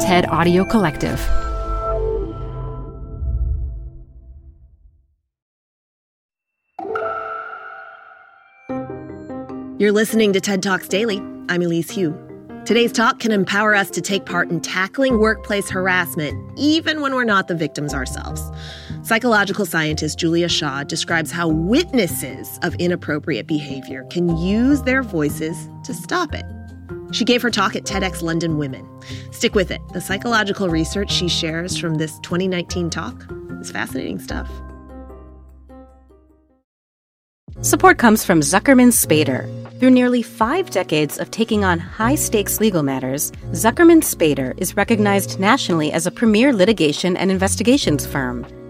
TED Audio Collective. You're listening to TED Talks Daily. I'm Elise Hu. Today's talk can empower us to take part in tackling workplace harassment, even when we're not the victims ourselves. Psychological scientist Julia Shaw describes how witnesses of inappropriate behavior can use their voices to stop it. She gave her talk at TEDx London Women. Stick with it. The psychological research she shares from this 2019 talk is fascinating stuff. Support comes from Zuckerman Spader. Through nearly five decades of taking on high stakes legal matters, Zuckerman Spader is recognized nationally as a premier litigation and investigations firm.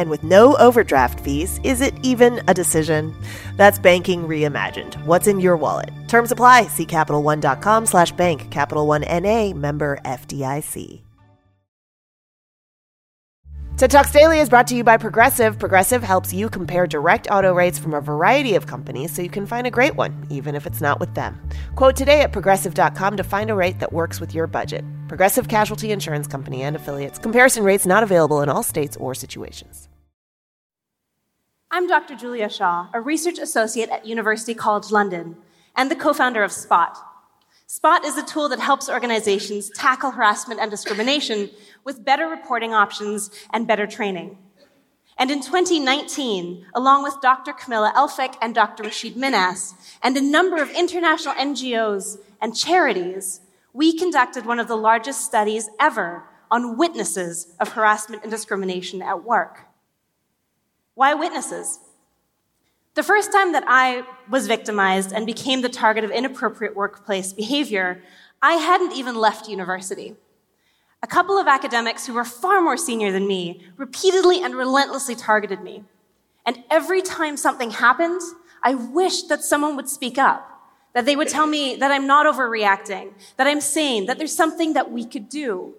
And with no overdraft fees, is it even a decision? That's banking reimagined. What's in your wallet? Terms apply. See CapitalOne.com slash bank. Capital One N.A. member FDIC. TED Talks Daily is brought to you by Progressive. Progressive helps you compare direct auto rates from a variety of companies so you can find a great one, even if it's not with them. Quote today at progressive.com to find a rate that works with your budget. Progressive Casualty Insurance Company and affiliates. Comparison rates not available in all states or situations. I'm Dr. Julia Shaw, a research associate at University College London and the co founder of SPOT. SPOT is a tool that helps organizations tackle harassment and discrimination with better reporting options and better training. And in 2019, along with Dr. Camilla Elphick and Dr. Rashid Minhas, and a number of international NGOs and charities, we conducted one of the largest studies ever on witnesses of harassment and discrimination at work. Why witnesses? The first time that I was victimized and became the target of inappropriate workplace behavior, I hadn't even left university. A couple of academics who were far more senior than me repeatedly and relentlessly targeted me. And every time something happened, I wished that someone would speak up, that they would tell me that I'm not overreacting, that I'm sane, that there's something that we could do.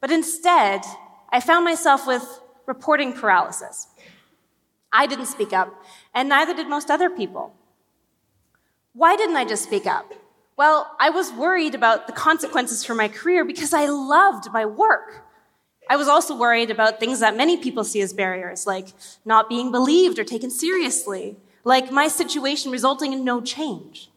But instead, I found myself with reporting paralysis. I didn't speak up, and neither did most other people. Why didn't I just speak up? Well, I was worried about the consequences for my career because I loved my work. I was also worried about things that many people see as barriers, like not being believed or taken seriously, like my situation resulting in no change.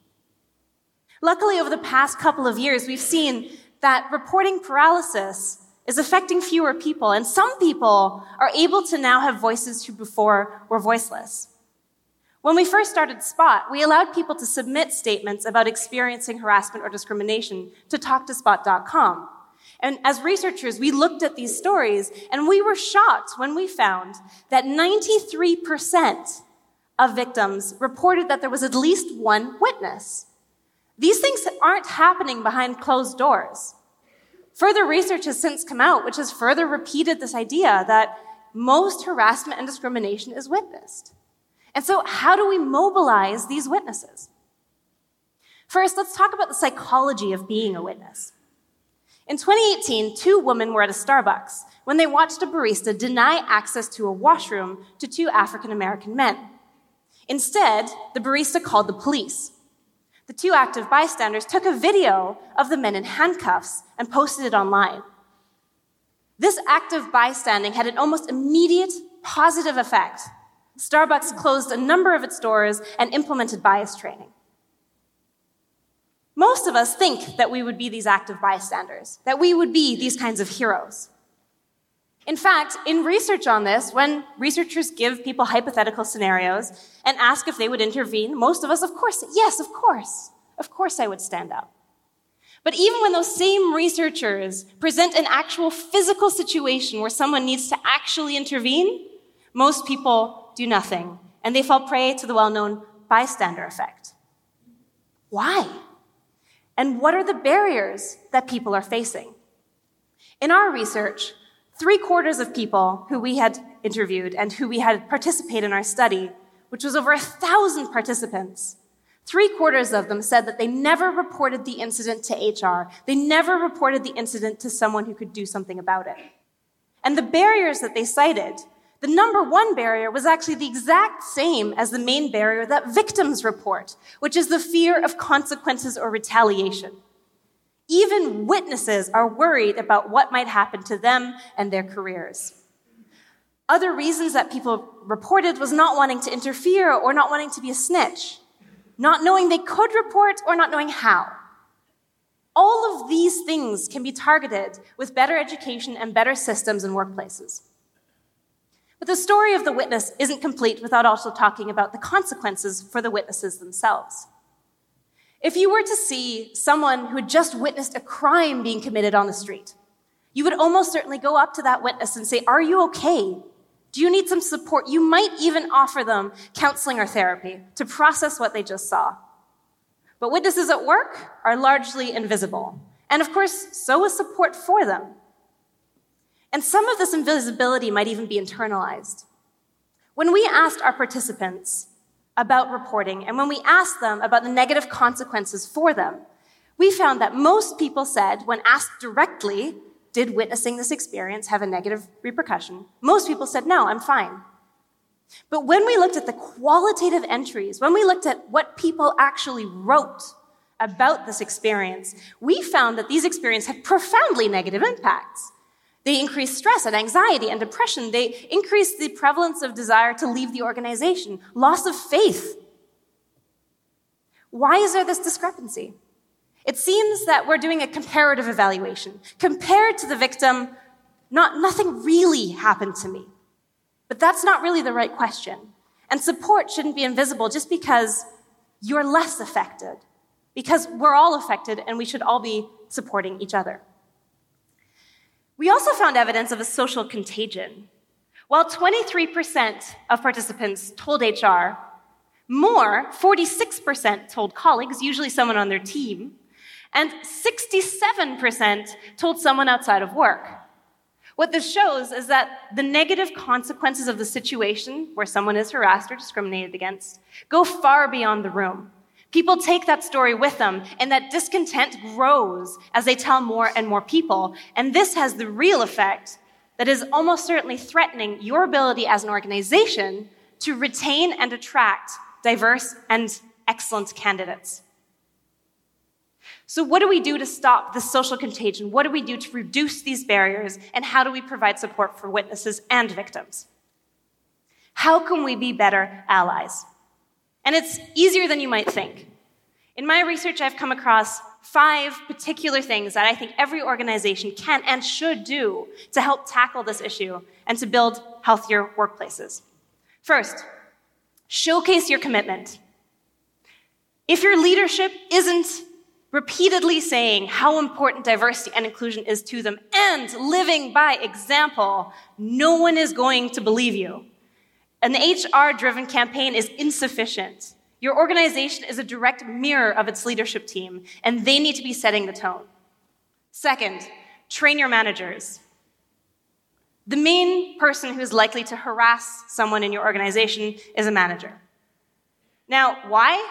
Luckily, over the past couple of years, we've seen that reporting paralysis is affecting fewer people, and some people are able to now have voices who before were voiceless. When we first started Spot, we allowed people to submit statements about experiencing harassment or discrimination to talktospot.com. And as researchers, we looked at these stories and we were shocked when we found that 93% of victims reported that there was at least one witness. These things aren't happening behind closed doors. Further research has since come out, which has further repeated this idea that most harassment and discrimination is witnessed. And so, how do we mobilize these witnesses? First, let's talk about the psychology of being a witness. In 2018, two women were at a Starbucks when they watched a barista deny access to a washroom to two African American men. Instead, the barista called the police. The two active bystanders took a video of the men in handcuffs and posted it online. This active bystanding had an almost immediate positive effect. Starbucks closed a number of its stores and implemented bias training. Most of us think that we would be these active bystanders, that we would be these kinds of heroes. In fact, in research on this, when researchers give people hypothetical scenarios and ask if they would intervene, most of us, of course, yes, of course, of course I would stand up. But even when those same researchers present an actual physical situation where someone needs to actually intervene, most people do nothing and they fall prey to the well known bystander effect. Why? And what are the barriers that people are facing? In our research, three quarters of people who we had interviewed and who we had participated in our study, which was over a thousand participants, three quarters of them said that they never reported the incident to HR. They never reported the incident to someone who could do something about it. And the barriers that they cited, the number one barrier was actually the exact same as the main barrier that victims report, which is the fear of consequences or retaliation. Even witnesses are worried about what might happen to them and their careers. Other reasons that people reported was not wanting to interfere or not wanting to be a snitch, not knowing they could report or not knowing how. All of these things can be targeted with better education and better systems and workplaces. But the story of the witness isn't complete without also talking about the consequences for the witnesses themselves. If you were to see someone who had just witnessed a crime being committed on the street, you would almost certainly go up to that witness and say, Are you okay? Do you need some support? You might even offer them counseling or therapy to process what they just saw. But witnesses at work are largely invisible. And of course, so is support for them. And some of this invisibility might even be internalized. When we asked our participants about reporting, and when we asked them about the negative consequences for them, we found that most people said, when asked directly, did witnessing this experience have a negative repercussion? Most people said, no, I'm fine. But when we looked at the qualitative entries, when we looked at what people actually wrote about this experience, we found that these experiences had profoundly negative impacts. They increase stress and anxiety and depression. They increase the prevalence of desire to leave the organization, loss of faith. Why is there this discrepancy? It seems that we're doing a comparative evaluation. Compared to the victim, not, nothing really happened to me. But that's not really the right question. And support shouldn't be invisible just because you're less affected. Because we're all affected and we should all be supporting each other. We also found evidence of a social contagion. While 23% of participants told HR, more, 46% told colleagues, usually someone on their team, and 67% told someone outside of work. What this shows is that the negative consequences of the situation where someone is harassed or discriminated against go far beyond the room. People take that story with them, and that discontent grows as they tell more and more people. And this has the real effect that is almost certainly threatening your ability as an organization to retain and attract diverse and excellent candidates. So, what do we do to stop this social contagion? What do we do to reduce these barriers? And how do we provide support for witnesses and victims? How can we be better allies? And it's easier than you might think. In my research, I've come across five particular things that I think every organization can and should do to help tackle this issue and to build healthier workplaces. First, showcase your commitment. If your leadership isn't repeatedly saying how important diversity and inclusion is to them and living by example, no one is going to believe you. An HR driven campaign is insufficient. Your organization is a direct mirror of its leadership team, and they need to be setting the tone. Second, train your managers. The main person who is likely to harass someone in your organization is a manager. Now, why?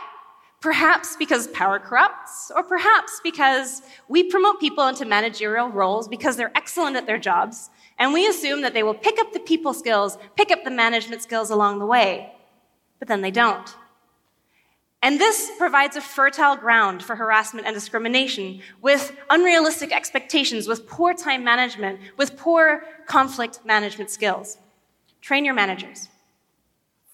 Perhaps because power corrupts, or perhaps because we promote people into managerial roles because they're excellent at their jobs and we assume that they will pick up the people skills, pick up the management skills along the way. But then they don't. And this provides a fertile ground for harassment and discrimination with unrealistic expectations, with poor time management, with poor conflict management skills. Train your managers.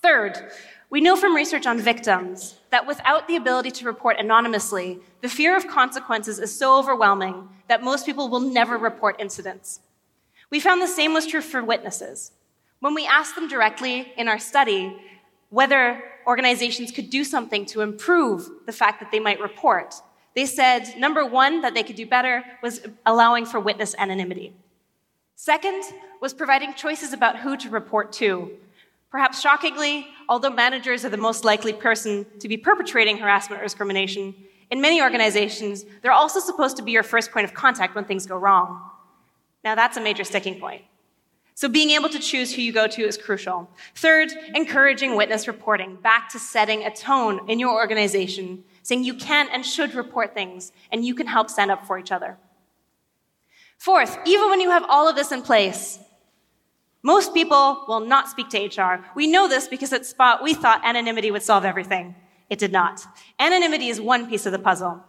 Third, we know from research on victims that without the ability to report anonymously, the fear of consequences is so overwhelming that most people will never report incidents. We found the same was true for witnesses. When we asked them directly in our study whether organizations could do something to improve the fact that they might report, they said number one, that they could do better was allowing for witness anonymity. Second was providing choices about who to report to. Perhaps shockingly, although managers are the most likely person to be perpetrating harassment or discrimination, in many organizations, they're also supposed to be your first point of contact when things go wrong. Now, that's a major sticking point. So, being able to choose who you go to is crucial. Third, encouraging witness reporting, back to setting a tone in your organization, saying you can and should report things, and you can help stand up for each other. Fourth, even when you have all of this in place, most people will not speak to HR. We know this because at Spot, we thought anonymity would solve everything. It did not. Anonymity is one piece of the puzzle.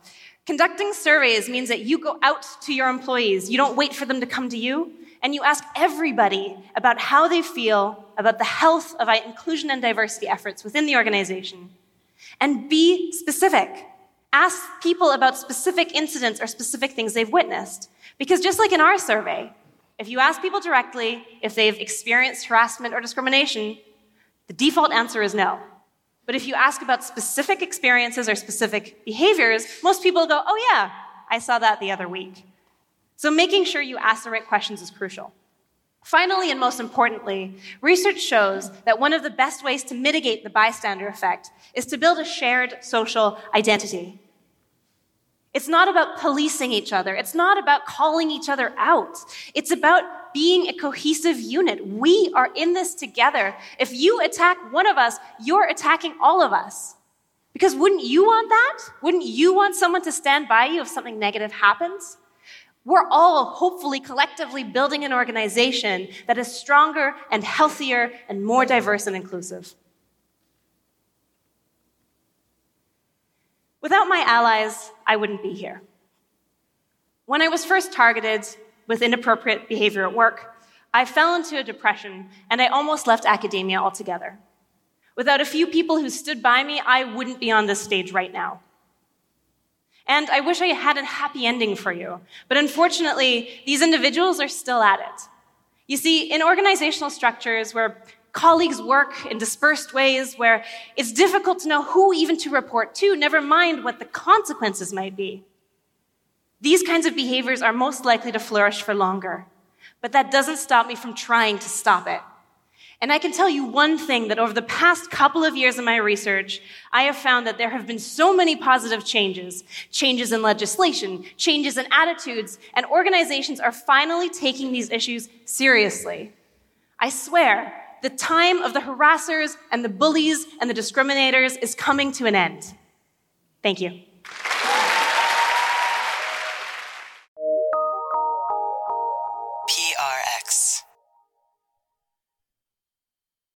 Conducting surveys means that you go out to your employees. You don't wait for them to come to you and you ask everybody about how they feel about the health of inclusion and diversity efforts within the organization. And be specific. Ask people about specific incidents or specific things they've witnessed. Because just like in our survey, if you ask people directly if they've experienced harassment or discrimination, the default answer is no. But if you ask about specific experiences or specific behaviors, most people go, oh yeah, I saw that the other week. So making sure you ask the right questions is crucial. Finally, and most importantly, research shows that one of the best ways to mitigate the bystander effect is to build a shared social identity. It's not about policing each other. It's not about calling each other out. It's about being a cohesive unit. We are in this together. If you attack one of us, you're attacking all of us. Because wouldn't you want that? Wouldn't you want someone to stand by you if something negative happens? We're all hopefully collectively building an organization that is stronger and healthier and more diverse and inclusive. Without my allies, I wouldn't be here. When I was first targeted with inappropriate behavior at work, I fell into a depression and I almost left academia altogether. Without a few people who stood by me, I wouldn't be on this stage right now. And I wish I had a happy ending for you. But unfortunately, these individuals are still at it. You see, in organizational structures where colleagues work in dispersed ways, where it's difficult to know who even to report to, never mind what the consequences might be. These kinds of behaviors are most likely to flourish for longer. But that doesn't stop me from trying to stop it. And I can tell you one thing that over the past couple of years in my research, I have found that there have been so many positive changes. Changes in legislation, changes in attitudes, and organizations are finally taking these issues seriously. I swear, the time of the harassers and the bullies and the discriminators is coming to an end. Thank you.